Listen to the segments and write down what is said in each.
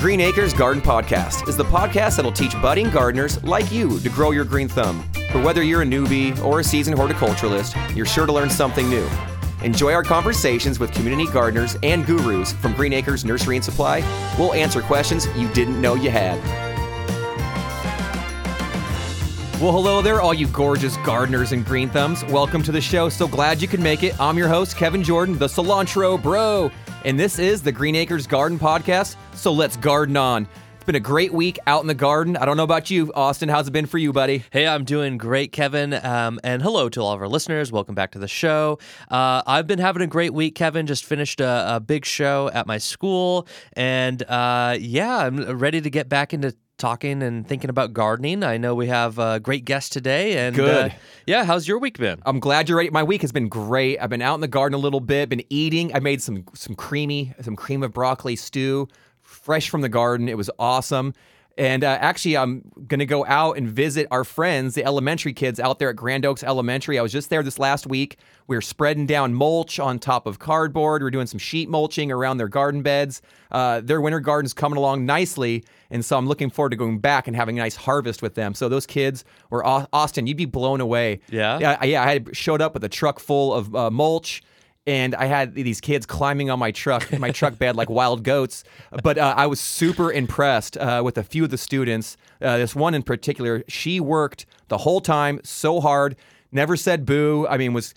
Green Acres Garden Podcast is the podcast that'll teach budding gardeners like you to grow your green thumb. But whether you're a newbie or a seasoned horticulturalist, you're sure to learn something new. Enjoy our conversations with community gardeners and gurus from Green Acres Nursery and Supply. We'll answer questions you didn't know you had. Well, hello there, all you gorgeous gardeners and green thumbs. Welcome to the show. So glad you could make it. I'm your host, Kevin Jordan, the cilantro bro. And this is the Green Acres Garden Podcast. So let's garden on. It's been a great week out in the garden. I don't know about you, Austin. How's it been for you, buddy? Hey, I'm doing great, Kevin. Um, and hello to all of our listeners. Welcome back to the show. Uh, I've been having a great week, Kevin. Just finished a, a big show at my school. And uh, yeah, I'm ready to get back into talking and thinking about gardening. I know we have a great guest today. And Good. Uh, yeah, how's your week been? I'm glad you're ready. My week has been great. I've been out in the garden a little bit, been eating. I made some some creamy, some cream of broccoli stew, fresh from the garden. It was awesome. And uh, actually, I'm going to go out and visit our friends, the elementary kids out there at Grand Oaks Elementary. I was just there this last week. We were spreading down mulch on top of cardboard. We are doing some sheet mulching around their garden beds. Uh, their winter garden's coming along nicely. And so I'm looking forward to going back and having a nice harvest with them. So those kids were Austin. You'd be blown away. Yeah? Yeah. Yeah. I had showed up with a truck full of uh, mulch and I had these kids climbing on my truck, my truck bed like wild goats. But uh, I was super impressed uh, with a few of the students. Uh, this one in particular, she worked the whole time so hard, never said boo. I mean, was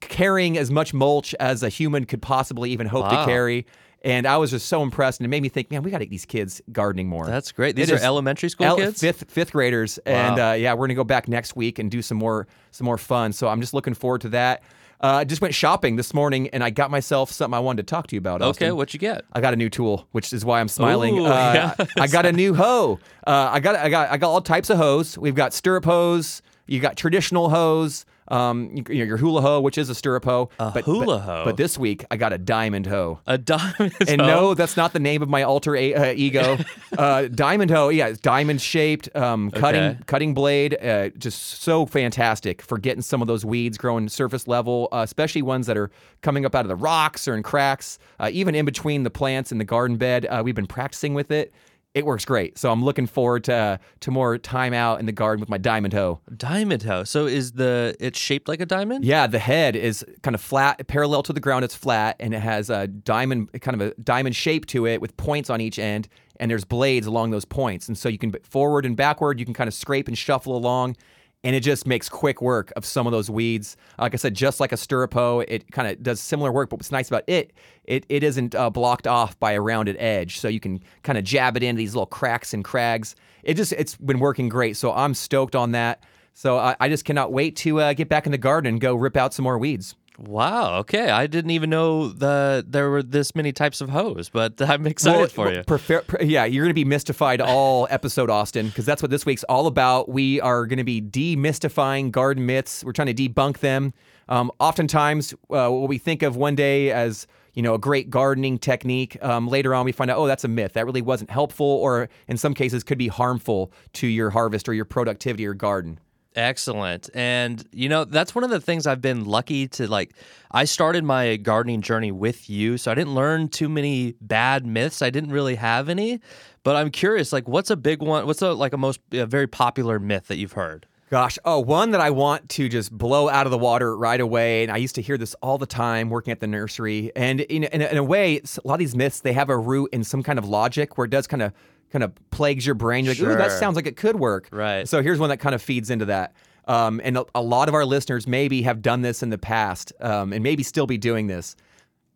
carrying as much mulch as a human could possibly even hope Wow. to carry. And I was just so impressed, and it made me think, man, we got to get these kids gardening more. That's great. These It are elementary school kids? fifth fifth graders, and Wow. uh, yeah, we're gonna go back next week and do some more some more fun. So I'm just looking forward to that. Uh, I just went shopping this morning, and I got myself something I wanted to talk to you about. Okay, Austin. what you get? I got a new tool, which is why I'm smiling. Ooh, uh, yeah. I got a new hoe. Uh, I got I got I got all types of hoes. We've got stirrup hoes. You got traditional hoes. Um, you, you know, your hula hoe, which is a stirrup hoe. A but, hula but- hoe? But this week I got a diamond hoe. A diamond. And hoe? no, that's not the name of my alter a- uh, ego. Uh, diamond hoe, yeah, it's diamond shaped, um, cutting Okay. cutting blade, uh, just so fantastic for getting some of those weeds growing surface level, uh, especially ones that are coming up out of the rocks or in cracks, uh, even in between the plants in the garden bed. Uh, we've been practicing with it. It works great. So I'm looking forward to uh, to more time out in the garden with my diamond hoe. Diamond hoe. So is the it's shaped like a diamond? Yeah, the head is kind of flat, parallel to the ground. It's flat, and it has a diamond, kind of a diamond shape to it with points on each end. And there's blades along those points, and so you can forward and backward. You can kind of scrape and shuffle along, and it just makes quick work of some of those weeds. Like I said, just like a stirrup hoe, it kind of does similar work. But what's nice about it, it it isn't uh, blocked off by a rounded edge, so you can kind of jab it into these little cracks and crags. It just it's been working great. So I'm stoked on that. So I, I just cannot wait to uh, get back in the garden and go rip out some more weeds. Wow. Okay. I didn't even know the there were this many types of hoes, but I'm excited Well, for well, you. prefer- pre- yeah, you're going to be mystified all episode, Austin, because that's what this week's all about. We are going to be demystifying garden myths. We're trying to debunk them. Um, oftentimes, uh, what we think of one day as you know a great gardening technique, um, later on we find out, oh, that's a myth. That really wasn't helpful, or in some cases, could be harmful to your harvest or your productivity or garden. Excellent. And you know, that's one of the things I've been lucky to like I started my gardening journey with you, so I didn't learn too many bad myths. I didn't really have any, but I'm curious like what's a big one? What's a like a most a very popular myth that you've heard? Gosh, oh, one that I want to just blow out of the water right away. And I used to hear this all the time working at the nursery. And in, in, in a way, a lot of these myths, they have a root in some kind of logic where it does kind of kind of plagues your brain. You're like, ooh, that sounds like it could work. Right. So here's one that kind of feeds into that. Um, and a, a lot of our listeners maybe have done this in the past um, and maybe still be doing this.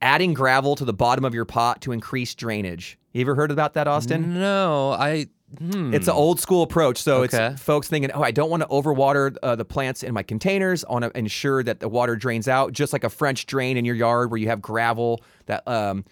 Adding gravel to the bottom of your pot to increase drainage. You ever heard about that, Austin? No, I hmm. It's an old school approach. So Okay. it's folks thinking, oh, I don't want to overwater uh, the plants in my containers. I want to ensure that the water drains out, just like a French drain in your yard where you have gravel that um,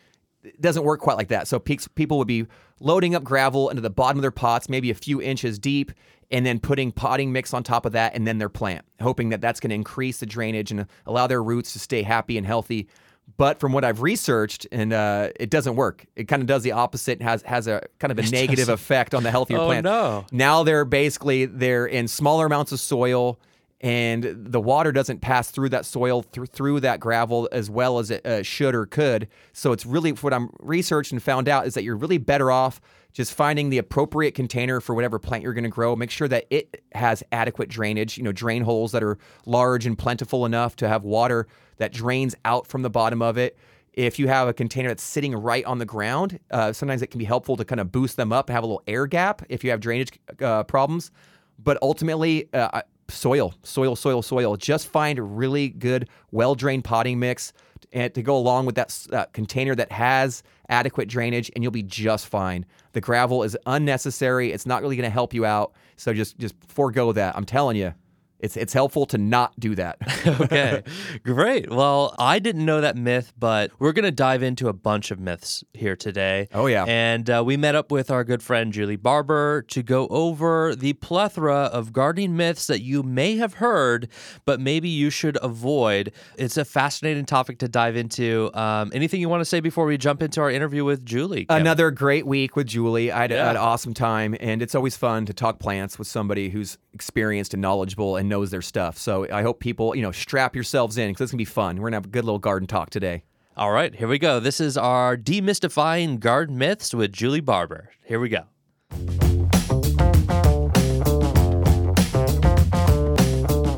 it doesn't work quite like that. So peaks, people would be loading up gravel into the bottom of their pots, maybe a few inches deep, and then putting potting mix on top of that and then their plant, hoping that that's going to increase the drainage and allow their roots to stay happy and healthy. But from what I've researched, and uh, it doesn't work. It kind of does the opposite. and has has a kind of a negative effect on the healthier Oh, plant. no. Now they're basically they're in smaller amounts of soil, and the water doesn't pass through that soil through through that gravel as well as it uh, should or could. So it's really what I'm researched and found out is that you're really better off just finding the appropriate container for whatever plant you're going to grow. Make sure that it has adequate drainage, you know, drain holes that are large and plentiful enough to have water that drains out from the bottom of it. If you have a container that's sitting right on the ground, uh, sometimes it can be helpful to kind of boost them up and have a little air gap if you have drainage uh, problems. But ultimately, uh, soil, soil, soil, soil. Just find a really good, well drained potting mix and to go along with that uh, container that has adequate drainage, and you'll be just fine. The gravel is unnecessary. It's not really going to help you out. So just just forego that. I'm telling you it's it's helpful to not do that. okay, great. Well, I didn't know that myth, but we're going to dive into a bunch of myths here today. Oh yeah, and uh, we met up with our good friend Julie Barber to go over the plethora of gardening myths that you may have heard, but maybe you should avoid. It's a fascinating topic to dive into. Um, anything you want to say before we jump into our interview with Julie? Kevin? Another great week with Julie. I had, yeah. had an awesome time, and it's always fun to talk plants with somebody who's experienced and knowledgeable and knows their stuff. So I hope people, you know, strap yourselves in because it's going to be fun. We're going to have a good little garden talk today. All right, here we go. This is our demystifying garden myths with Julie Barber. Here we go.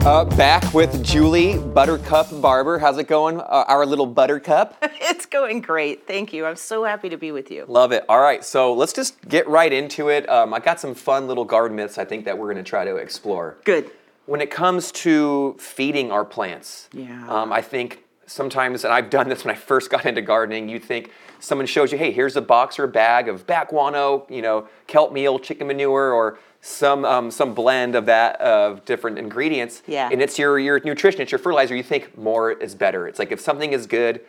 Uh, back with Julie Buttercup Barber. How's it going, uh, our little Buttercup? it's going great. Thank you. I'm so happy to be with you. Love it. All right, so let's just get right into it. Um, I got some fun little garden myths I think that we're going to try to explore. Good. When it comes to feeding our plants, yeah. Um, I think sometimes, and I've done this when I first got into gardening, you think someone shows you, hey, here's a box or a bag of bat guano, you know, kelp meal, chicken manure, or some um, some blend of that of different ingredients. Yeah. And it's your your nutrition, it's your fertilizer. You think more is better. It's like if something is good,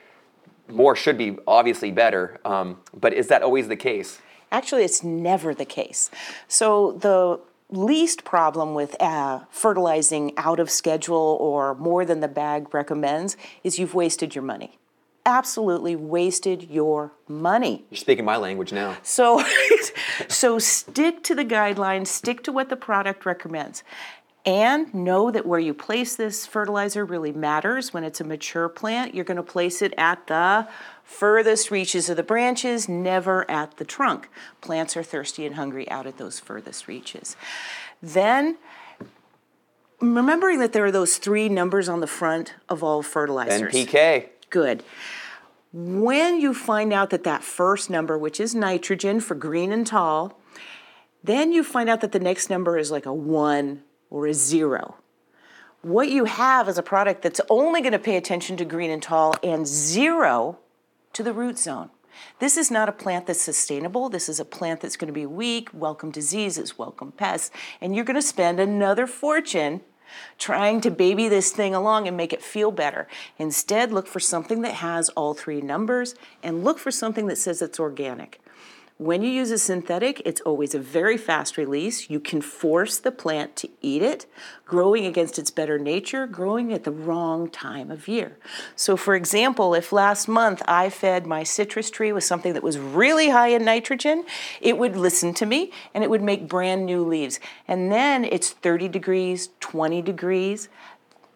more should be obviously better. Um, but is that always the case? Actually, it's never the case. So the least problem with uh, fertilizing out of schedule or more than the bag recommends is you've wasted your money absolutely wasted your money. You're speaking my language now. So, so stick to the guidelines, stick to what the product recommends. And know that where you place this fertilizer really matters. When it's a mature plant, you're going to place it at the furthest reaches of the branches, never at the trunk. Plants are thirsty and hungry out at those furthest reaches. Then, remembering that there are those three numbers on the front of all fertilizers NPK good. When you find out that that first number, which is nitrogen for green and tall, then you find out that the next number is like a one or a zero. What you have is a product that's only going to pay attention to green and tall and zero to the root zone. This is not a plant that's sustainable. This is a plant that's going to be weak, welcome diseases, welcome pests, and you're going to spend another fortune trying to baby this thing along and make it feel better. Instead, look for something that has all three numbers and look for something that says it's organic. When you use a synthetic, it's always a very fast release. You can force the plant to eat it, growing against its better nature, growing at the wrong time of year. So, for example, if last month I fed my citrus tree with something that was really high in nitrogen, it would listen to me and it would make brand new leaves. And then it's 30 degrees, 20 degrees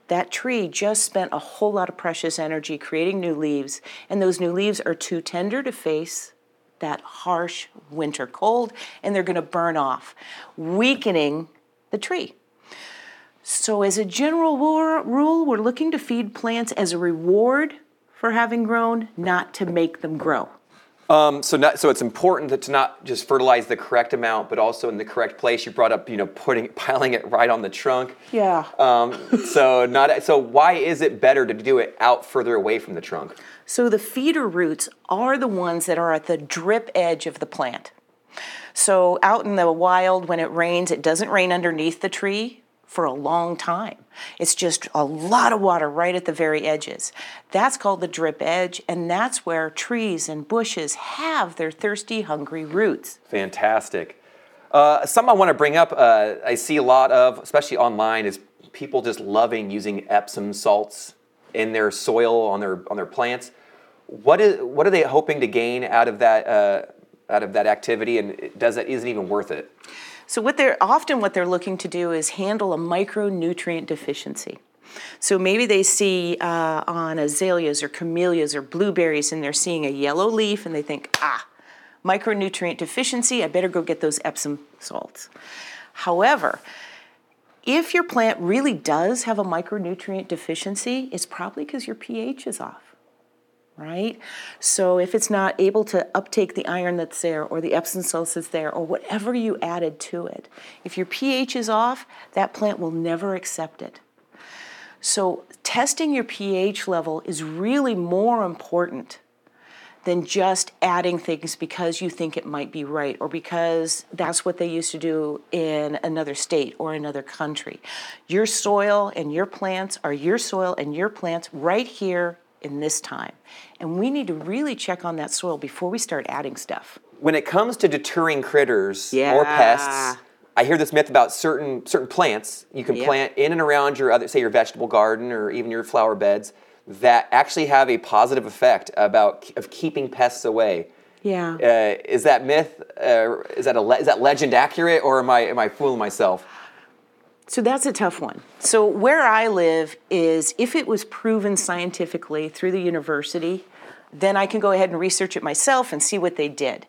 that tree just spent a whole lot of precious energy creating new leaves, and those new leaves are too tender to face that harsh winter cold and they're going to burn off, weakening the tree. So, as a general rule, we're looking to feed plants as a reward for having grown, not to make them grow. Um, so, not, so it's important that to not just fertilize the correct amount, but also in the correct place. You brought up, you know, putting piling it right on the trunk. Yeah. Um, so not so. Why is it better to do it out further away from the trunk? So the feeder roots are the ones that are at the drip edge of the plant. So out in the wild, when it rains, it doesn't rain underneath the tree for a long time. It's just a lot of water right at the very edges. That's called the drip edge, and that's where trees and bushes have their thirsty, hungry roots. Fantastic. Uh, something I want to bring up, uh, I see a lot of, especially online, is people just loving using Epsom salts in their soil on their on their plants. What is what are they hoping to gain out of that uh, out of that activity, and does it isn't even worth it? So what they're often what they're looking to do is handle a micronutrient deficiency. So maybe they see uh, on azaleas or camellias or blueberries and they're seeing a yellow leaf and they think, ah, micronutrient deficiency, I better go get those Epsom salts. However, if your plant really does have a micronutrient deficiency, it's probably because your pH is off right? So if it's not able to uptake the iron that's there or the Epsom salts that's there or whatever you added to it, if your pH is off, that plant will never accept it. So testing your pH level is really more important than just adding things because you think it might be right or because that's what they used to do in another state or another country. Your soil and your plants are your soil and your plants right here in this time. And we need to really check on that soil before we start adding stuff. When it comes to deterring critters or pests, I hear this myth about certain certain plants you can Yep. plant in and around your other, say your vegetable garden or even your flower beds that actually have a positive effect about of keeping pests away. Yeah. Uh, is that myth? Uh, is that a le- is that legend accurate, or am I am I fooling myself? So that's a tough one. So where I live is if it was proven scientifically through the university, then I can go ahead and research it myself and see what they did.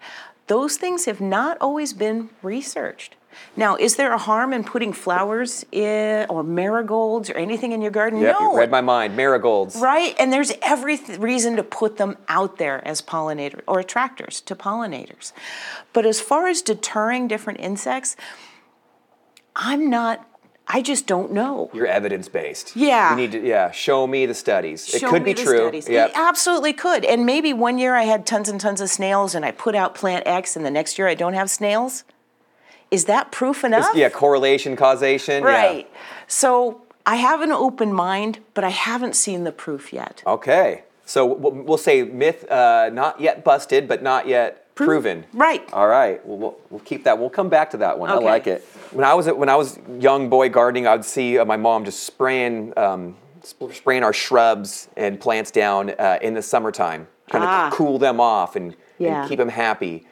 Those things have not always been researched. Now, is there a harm in putting flowers in or marigolds or anything in your garden? Yep, no. you read my mind. Marigolds. Right, and there's every th- reason to put them out there as pollinators or attractors to pollinators. But as far as deterring different insects, I'm not, I just don't know. You're evidence based. Yeah. You need to yeah show me the studies. it Show could me be the true. studies. Yep. It absolutely could. And maybe one year I had tons and tons of snails and I put out plant X and the next year I don't have snails. Is that proof enough? Yeah, correlation, causation. yeah. Right. So I have an open mind, but I haven't seen the proof yet. Okay. So we'll we'll say myth uh, not yet busted, but not yet proven. Right. All right. Well, we'll, we'll keep that. We'll come back to that one. Okay. I like it. When I was when I was young boy gardening, I would see uh, my mom just spraying um, spraying our shrubs and plants down uh, in the summertime, kind of Ah. cool them off and, Yeah. and keep them happy.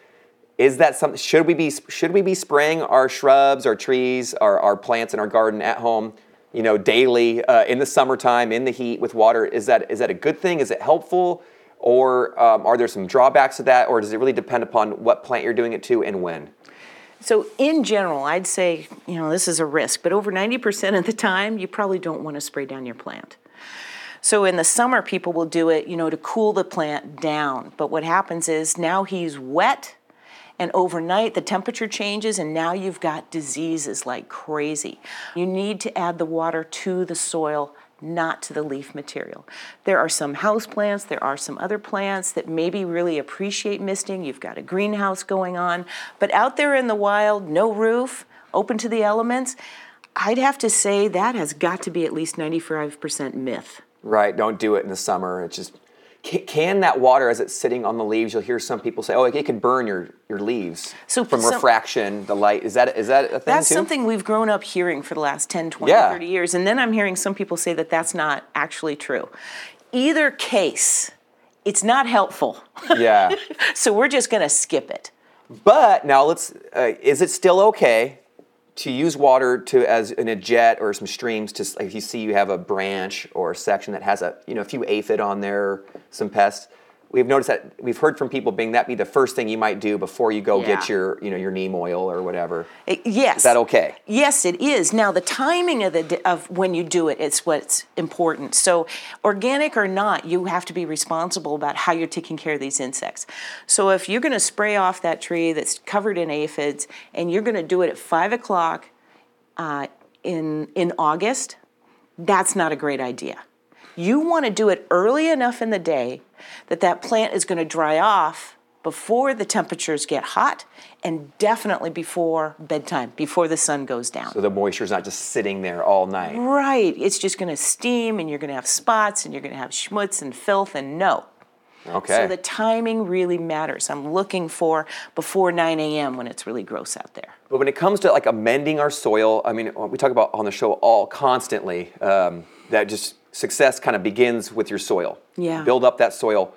Is that something? Should we be should we be spraying our shrubs, our trees, our, our plants in our garden at home? You know, daily uh, in the summertime, in the heat with water. Is that is that a good thing? Is it helpful, or um, are there some drawbacks to that, or does it really depend upon what plant you're doing it to and when? So in general, I'd say, you know, this is a risk, but over 90% of the time, you probably don't want to spray down your plant. So in the summer, people will do it, you know, to cool the plant down. But what happens is now he's wet, and overnight the temperature changes, and now you've got diseases like crazy. You need to add the water to the soil, not to the leaf material. There are some house plants, there are some other plants that maybe really appreciate misting. You've got a greenhouse going on, but out there in the wild, no roof, open to the elements, I'd have to say that has got to be at least 95% myth. Right. Don't do it in the summer. It's just can, can that water as it's sitting on the leaves. You'll hear some people say, "Oh, it, could burn your your leaves So from some- refraction, the light." Is that is that a thing That's too? something we've grown up hearing for the last 10, 20, Yeah. 30 years. And then I'm hearing some people say that that's not actually true. Either case, it's not helpful. yeah. so we're just going to skip it. But now let's. Uh, is it still okay to use water to as in a jet or some streams to like if you see you have a branch or a section that has a you know a few aphid on there, some pests. We've noticed that we've heard from people being that be the first thing you might do before you go get your you know your neem oil or whatever. It- yes. Is that okay? Yes, it is. Now, the timing of the of when you do it is what's important. So, organic or not, you have to be responsible about how you're taking care of these insects. So, if you're going to spray off that tree that's covered in aphids, and you're going to do it at five o'clock uh, in in August, that's not a great idea. You want to do it early enough in the day that that plant is going to dry off before the temperatures get hot and definitely before bedtime, before the sun goes down. So the moisture is not just sitting there all night. right, it's just going to steam and you're going to have spots and you're going to have schmutz and filth and no. Okay. So the timing really matters. I'm looking for before 9 a.m. when it's really gross out there. But when it comes to like amending our soil, I mean, we talk about on the show all constantly um, that just success kind of begins with your soil. Yeah. Build up that soil.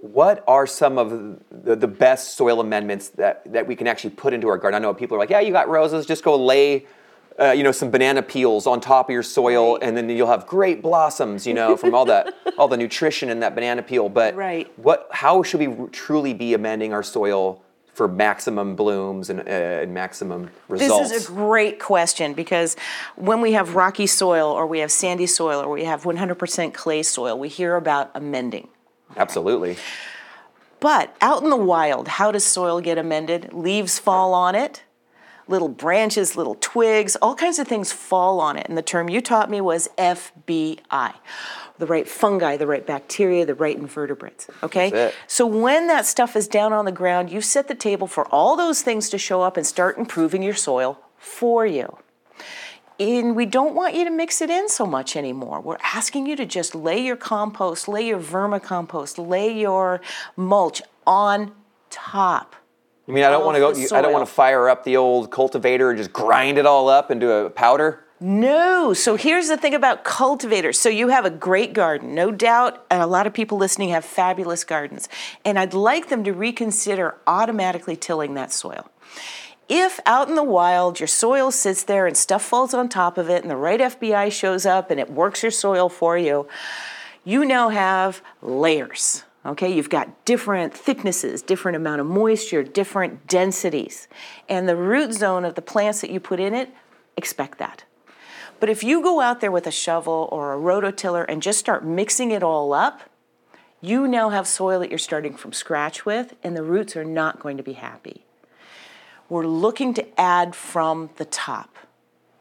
what are some of the, the best soil amendments that, that we can actually put into our garden? I know people are like, yeah, you got roses, just go lay, uh, you know, some banana peels on top of your soil, and then you'll have great blossoms, you know, from all that, all the nutrition in that banana peel. But Right. what, how should we truly be amending our soil for maximum blooms and, uh, and maximum results? This is a great question because when we have rocky soil or we have sandy soil or we have 100% clay soil, we hear about amending. Absolutely. But out in the wild, how does soil get amended? Leaves fall on it, little branches, little twigs, all kinds of things fall on it. And the term you taught me was FBI the right fungi, the right bacteria, the right invertebrates. Okay? So when that stuff is down on the ground, you set the table for all those things to show up and start improving your soil for you. And we don't want you to mix it in so much anymore. We're asking you to just lay your compost, lay your vermicompost, lay your mulch on top. You mean I don't oh, want to go? you- I don't want to fire up the old cultivator and just grind it all up into a powder? No. So here's the thing about cultivators. So you have a great garden, no doubt. And a lot of people listening have fabulous gardens. And I'd like them to reconsider automatically tilling that soil. If out in the wild your soil sits there and stuff falls on top of it and the right FBI shows up and it works your soil for you, you now have layers. Okay, you've got different thicknesses, different amount of moisture, different densities. And the root zone of the plants that you put in it, expect that. But if you go out there with a shovel or a rototiller and just start mixing it all up, you now have soil that you're starting from scratch with, and the roots are not going to be happy. We're looking to add from the top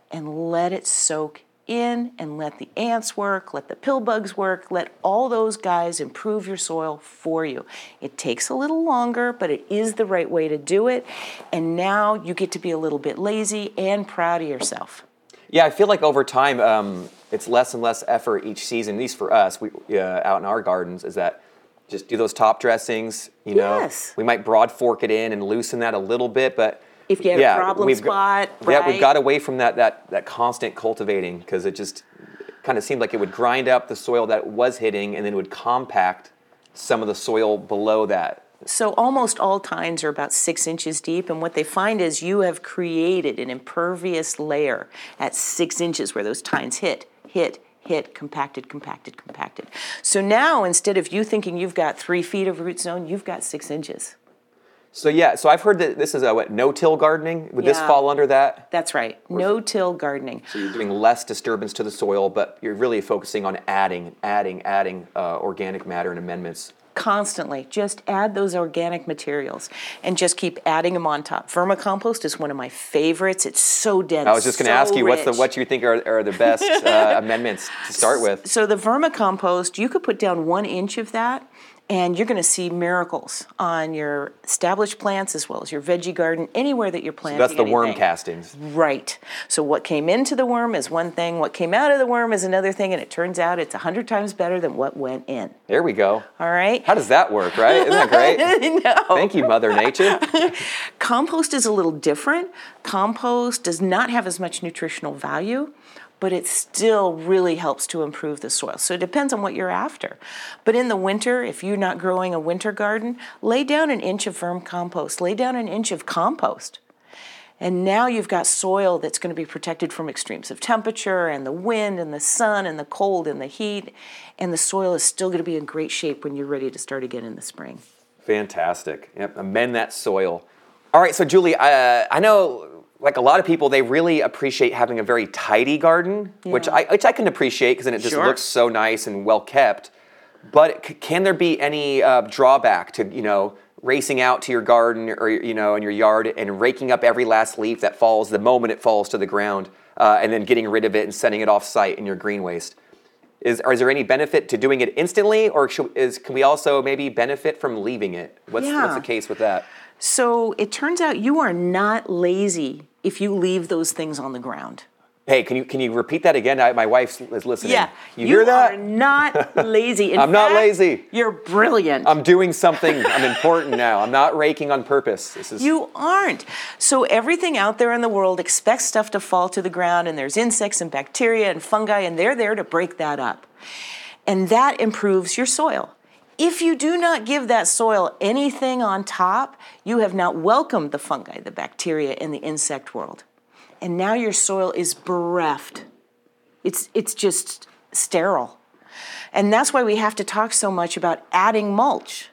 and let it soak in and let the ants work, let the pill bugs work, let all those guys improve your soil for you. It takes a little longer, but it is the right way to do it. And now you get to be a little bit lazy and proud of yourself. Yeah, I feel like over time, um, it's less and less effort each season. At least for us, we uh, out in our gardens, is that just do those top dressings. You know, Yes. we might broad fork it in and loosen that a little bit, but If you have a yeah, problem we've got- spot, yeah, right? we got away from that that that constant cultivating because it just kind of seemed like it would grind up the soil that was hitting, and then it would compact some of the soil below that. So almost all tines are about six inches deep, and what they find is you have created an impervious layer at six inches where those tines hit, hit, hit, compacted, compacted, compacted. So now instead of you thinking you've got three feet of root zone, you've got six inches. So yeah, so I've heard that this is a what no-till gardening. Would this fall under that? That's right. No-till gardening. So you're doing less disturbance to the soil, but you're really focusing on adding, adding, adding uh, organic matter and amendments. Constantly, just add those organic materials and just keep adding them on top. Vermicompost is one of my favorites. It's so dense. I was just going to so ask you what's the what you think are, are the best uh, amendments to start with. So the vermicompost, you could put down one inch of that, and you're going to see miracles on your established plants as well as your veggie garden, anywhere that you're planting. That's the worm castings. Right. So what came into the worm is one thing, what came out of the worm is another thing, and it turns out it's a hundred times better than what went in. There we go. All right. How does that work, right? Isn't that great? no. Thank you, Mother Nature. Compost is a little different. Compost does not have as much nutritional value, but it still really helps to improve the soil. So it depends on what you're after. But in the winter, if you're not growing a winter garden, lay down an inch of vermicompost, lay down an inch of compost. And now you've got soil that's going to be protected from extremes of temperature and the wind and the sun and the cold and the heat. And the soil is still going to be in great shape when you're ready to start again in the spring. Fantastic. Yep, amend that soil. All right, so Julie, uh, I know like a lot of people, they really appreciate having a very tidy garden, which I which I can appreciate because then it just Sure. looks so nice and well kept. But c- can there be any uh, drawback to you know racing out to your garden or you know in your yard and raking up every last leaf that falls the moment it falls to the ground, uh, and then getting rid of it and sending it off site in your green waste? Is, is there any benefit to doing it instantly, or should, is, can we also maybe benefit from leaving it? What's, what's the case with that? So it turns out you are not lazy if you leave those things on the ground. Hey, can you can you repeat that again? I, my wife is listening. Yeah, you, hear that? are not lazy. In I'm not lazy. You're brilliant. I'm doing something. I'm important now. I'm not raking on purpose. This is you aren't. So everything out there in the world expects stuff to fall to the ground, and there's insects and bacteria and fungi, and they're there to break that up. And that improves your soil. If you do not give that soil anything on top, you have not welcomed the fungi, the bacteria, and the insect world. And now your soil is bereft. It's, it's just sterile. And that's why we have to talk so much about adding mulch,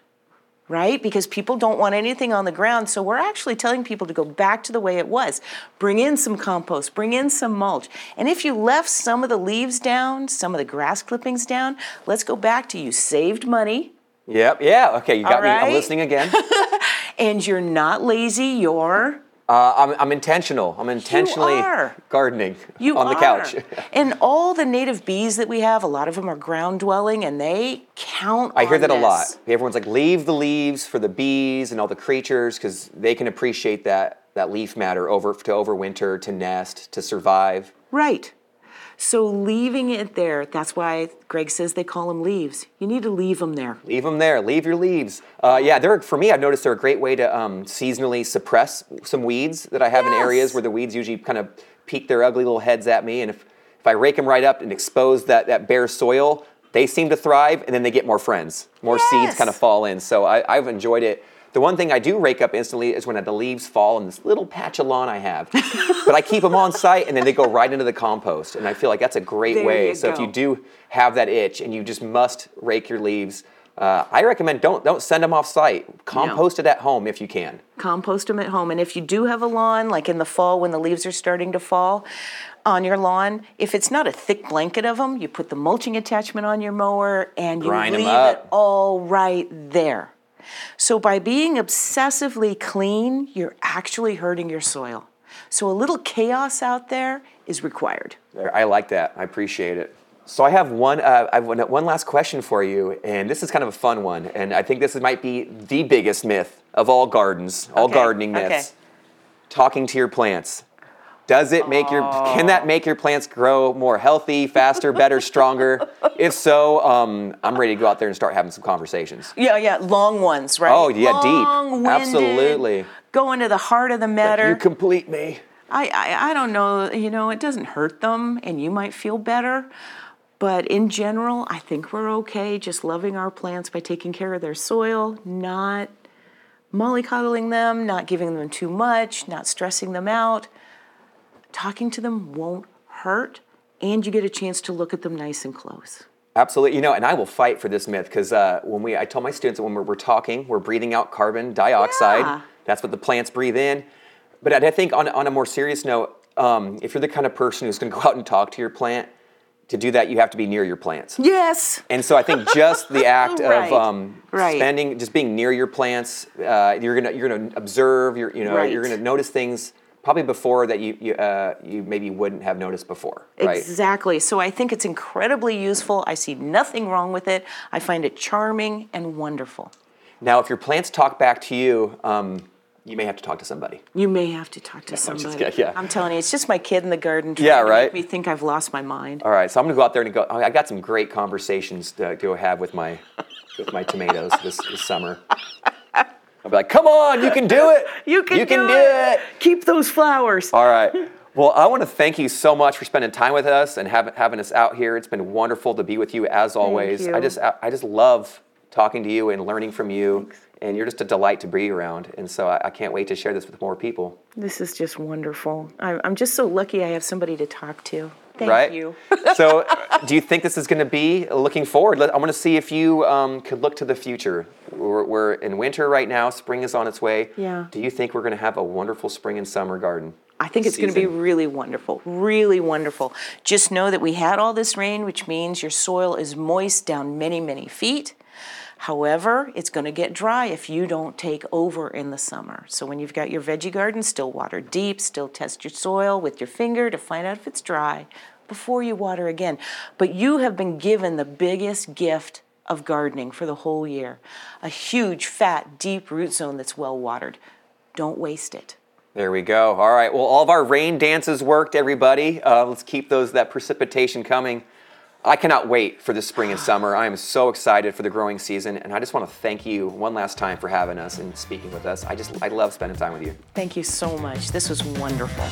right? Because people don't want anything on the ground. So we're actually telling people to go back to the way it was. Bring in some compost, bring in some mulch. And if you left some of the leaves down, some of the grass clippings down, let's go back to you saved money Yep. Yeah. Okay. You got All me. I'm listening again. and you're not lazy, you're Uh, I'm, I'm intentional. I'm intentionally are. gardening You on the are. couch. and all the native bees that we have, a lot of them are ground dwelling and they count I hear that a lot. Everyone's like, leave the leaves for the bees and all the creatures because they can appreciate that that leaf matter over to overwinter, to nest, to survive. Right. So leaving it there, that's why Greg says they call them leaves. You need to leave them there. Leave them there. Leave your leaves. Uh, yeah, they're for me. I've noticed they're a great way to um, seasonally suppress some weeds that I have in areas where the weeds usually kind of peek their ugly little heads at me. And if, if I rake them right up and expose that, that bare soil, they seem to thrive, and then they get more friends. More seeds kind of fall in. So I, I've enjoyed it. The one thing I do rake up instantly is when the leaves fall in this little patch of lawn I have. but I keep them on site, and then they go right into the compost. And I feel like that's a great There way. so if you do have that itch and you just must rake your leaves, uh, I recommend don't don't send them off site. Compost it at home if you can. Compost them at home. And if you do have a lawn, like in the fall when the leaves are starting to fall on your lawn, if it's not a thick blanket of them, you put the mulching attachment on your mower and you Grind leave it all right there. So by being obsessively clean, you're actually hurting your soil. So a little chaos out there is required. I like that. I appreciate it. So I have one. Uh, I have one, last question for you, and this is kind of a fun one. And I think this might be the biggest myth of all gardens, all Okay, gardening okay. myths. Talking to your plants. Does it make your? Can that make your plants grow more healthy, faster, better, stronger? If so, um, I'm ready to go out there and start having some conversations. Yeah, yeah, long ones, right? Oh, yeah, deep. Long-winded, Absolutely. Go into the heart of the matter. You complete me. I, I, I don't know, you know, it doesn't hurt them and you might feel better. But in general, I think we're okay just loving our plants by taking care of their soil, not mollycoddling them, not giving them too much, not stressing them out. Talking to them won't hurt, and you get a chance to look at them nice and close. Absolutely, you know, and I will fight for this myth because uh, when we, I tell my students that when we're, we're talking, we're breathing out carbon dioxide. Yeah. That's what the plants breathe in. But I think on, on a more serious note, um, if you're the kind of person who's going to go out and talk to your plant, to do that, you have to be near your plants. Yes. And so I think just the act Right, of um, right. spending, just being near your plants, uh, you're gonna you're gonna observe. You're you know Right. you're gonna notice things probably before that you you, uh, you maybe wouldn't have noticed before. Right. Exactly. So I think it's incredibly useful. I see nothing wrong with it. I find it charming and wonderful. Now, if your plants talk back to you, um, you may have to talk to somebody. You may have to talk to just somebody. kidding, yeah. I'm telling you, it's just my kid in the garden trying Yeah, to right. make me think I've lost my mind. All right, so I'm gonna go out there and go. I got some great conversations to go have with my with my tomatoes this, this summer. I'll be like, "Come on, you can do it. You can, you can do, do it." Keep those flowers. All right. Well, I want to thank you so much for spending time with us and having having us out here. It's been wonderful to be with you as always. I you. just I just love talking to you and learning from you. And you're just a delight to be around. And so I, I can't wait to share this with more people. This is just wonderful. I'm, I'm just so lucky I have somebody to talk to. Thank right? you. so, do you think this is going to be looking forward? I want to see if you um, could look to the future. We're, we're in winter right now. Spring is on its way. Yeah. Do you think we're going to have a wonderful spring and summer garden? I think it's going to be really wonderful, really wonderful. Just know that we had all this rain, which means your soil is moist down many, many feet. However, it's going to get dry if you don't take over in the summer. So when you've got your veggie garden, still water deep, still test your soil with your finger to find out if it's dry before you water again. But you have been given the biggest gift of gardening for the whole year a huge, fat, deep root zone that's well watered. Don't waste it. There we go. All right. Well, all of our rain dances worked, everybody. Uh, let's keep those that precipitation coming. I cannot wait for the spring and summer. I am so excited for the growing season, and I just want to thank you one last time for having us and speaking with us. I just I love spending time with you. Thank you so much. This was wonderful.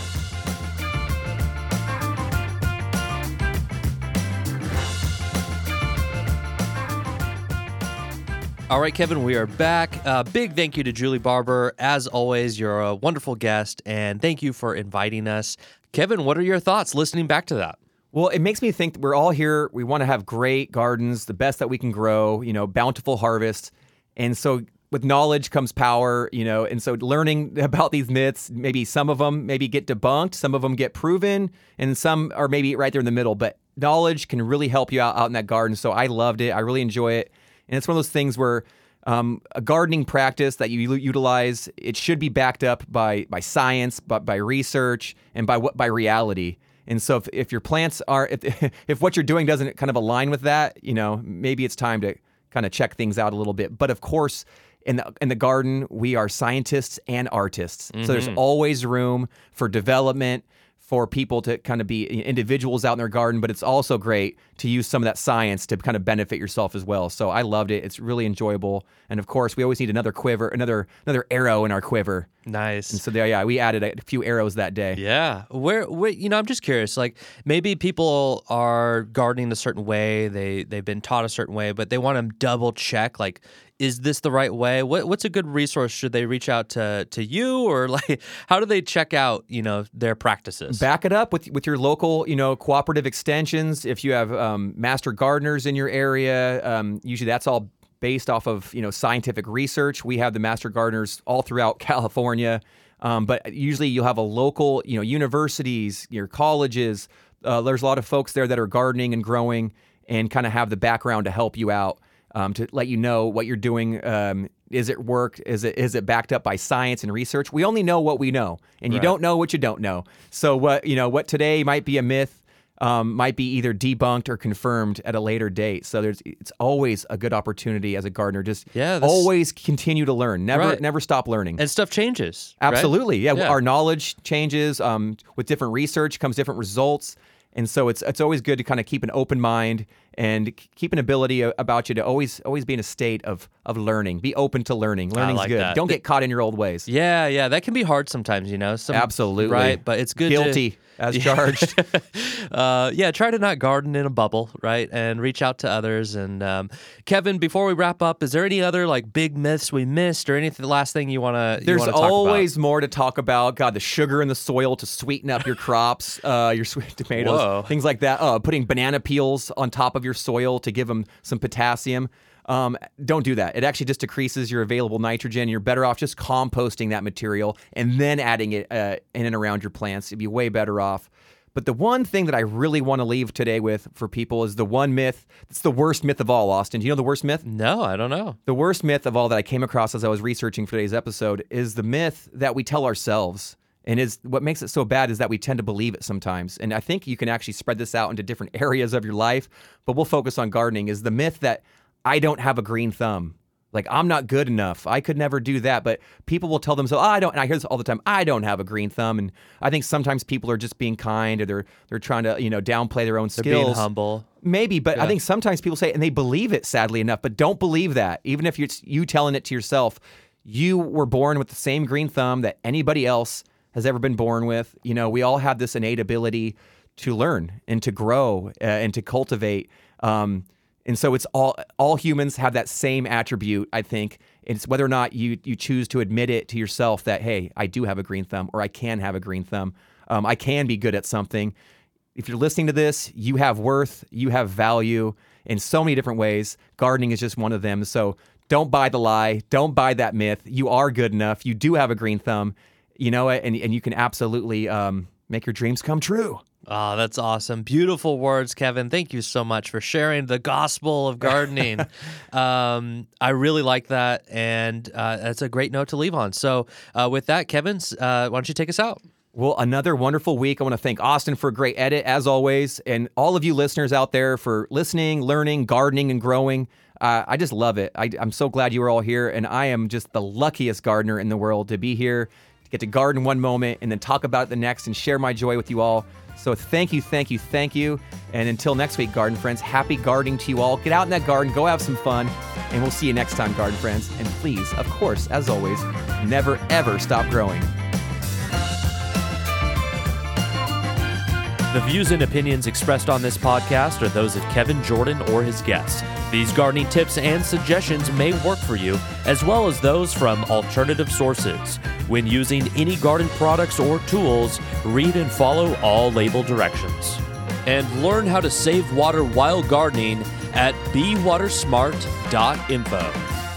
All right, Kevin, we are back. Uh, big thank you to Julie Barber. As always, you're a wonderful guest, and thank you for inviting us. Kevin, what are your thoughts listening back to that? Well, it makes me think we're all here. We want to have great gardens, the best that we can grow, you know, bountiful harvest. And so with knowledge comes power, you know, and so learning about these myths, maybe some of them maybe get debunked, some of them get proven, and some are maybe right there in the middle. But knowledge can really help you out, out in that garden. So I loved it. I really enjoy it. And it's one of those things where um, a gardening practice that you utilize, it should be backed up by by science, but by research and by what by reality. And so if, if your plants are if if what you're doing doesn't kind of align with that, you know, maybe it's time to kind of check things out a little bit. But of course, in the in the garden, we are scientists and artists. Mm-hmm. So there's mm-hmm. always room for development for people to kind of be individuals out in their garden, but it's also great to use some of that science to kind of benefit yourself as well. So I loved it. It's really enjoyable. And of course, we always need another quiver, another another arrow in our quiver. Nice. And so there, yeah, we added a few arrows that day. Yeah. Where, where, you know, I'm just curious. Like maybe people are gardening a certain way. They they've been taught a certain way, but they want to double check. Like, is this the right way? What, what's a good resource? Should they reach out to to you or like how do they check out you know their practices? Back it up with with your local you know cooperative extensions. If you have um, master gardeners in your area, um, usually that's all based off of you know scientific research. We have the master gardeners all throughout California, um, but usually you'll have a local you know universities, your colleges. Uh, there's a lot of folks there that are gardening and growing and kind of have the background to help you out um, to let you know what you're doing. Um, is it work? Is it is it backed up by science and research? We only know what we know, and you don't know what you don't know. So what you know what today might be a myth. Um, might be either debunked or confirmed at a later date. So there's it's always a good opportunity as a gardener. Just yeah, this... always continue to learn. Never right. never stop learning. And stuff changes. Absolutely. Right? Yeah, yeah, Our knowledge changes. Um, with different research comes different results. And so it's it's always good to kind of keep an open mind and keep an ability about you to always always be in a state of of learning. Be open to learning. Learning's like good. That. Don't get caught in your old ways. Yeah, yeah, that can be hard sometimes, you know. Some, Absolutely. Right, but it's good Guilty. To, as charged. uh, yeah, try to not garden in a bubble, right? And reach out to others. And um, Kevin, before we wrap up, is there any other like big myths we missed, or anything? The last thing you want to? There's always about? more to talk about. God, the sugar in the soil to sweeten up your crops, uh, your sweet tomatoes, Whoa. things like that. Uh, putting banana peels on top of your soil to give them some potassium. Um, don't do that. It actually just decreases your available nitrogen. You're better off just composting that material and then adding it uh, in and around your plants. You'd be way better off. But the one thing that I really want to leave today with for people is the one myth. It's the worst myth of all, Austin. Do you know the worst myth? No, I don't know. The worst myth of all that I came across as I was researching for today's episode is the myth that we tell ourselves. And is what makes it so bad is that we tend to believe it sometimes. And I think you can actually spread this out into different areas of your life, but we'll focus on gardening is the myth that I don't have a green thumb. Like I'm not good enough. I could never do that. But people will tell themselves, oh, I don't. And I hear this all the time. I don't have a green thumb. And I think sometimes people are just being kind, or they're they're trying to you know downplay their own they're skills. Being humble. Maybe, but yeah. I think sometimes people say, and they believe it. Sadly enough, but don't believe that. Even if it's you telling it to yourself, you were born with the same green thumb that anybody else has ever been born with. You know, we all have this innate ability to learn and to grow uh, and to cultivate. Um, and so it's all all humans have that same attribute, I think. It's whether or not you you choose to admit it to yourself that hey, I do have a green thumb, or I can have a green thumb. Um, I can be good at something. If you're listening to this, you have worth, you have value in so many different ways. Gardening is just one of them. So don't buy the lie. Don't buy that myth. You are good enough. You do have a green thumb. You know it, and and you can absolutely um, make your dreams come true. Oh, that's awesome. Beautiful words, Kevin. Thank you so much for sharing the gospel of gardening. um, I really like that. And uh, that's a great note to leave on. So, uh, with that, Kevin, uh, why don't you take us out? Well, another wonderful week. I want to thank Austin for a great edit, as always, and all of you listeners out there for listening, learning, gardening, and growing. Uh, I just love it. I, I'm so glad you are all here, and I am just the luckiest gardener in the world to be here, get to garden one moment and then talk about it the next and share my joy with you all. So thank you, thank you, thank you. And until next week, garden friends, happy gardening to you all. Get out in that garden, go have some fun, and we'll see you next time, garden friends. And please, of course, as always, never ever stop growing. The views and opinions expressed on this podcast are those of Kevin Jordan or his guests. These gardening tips and suggestions may work for you, as well as those from alternative sources. When using any garden products or tools, read and follow all label directions. And learn how to save water while gardening at bewatersmart.info.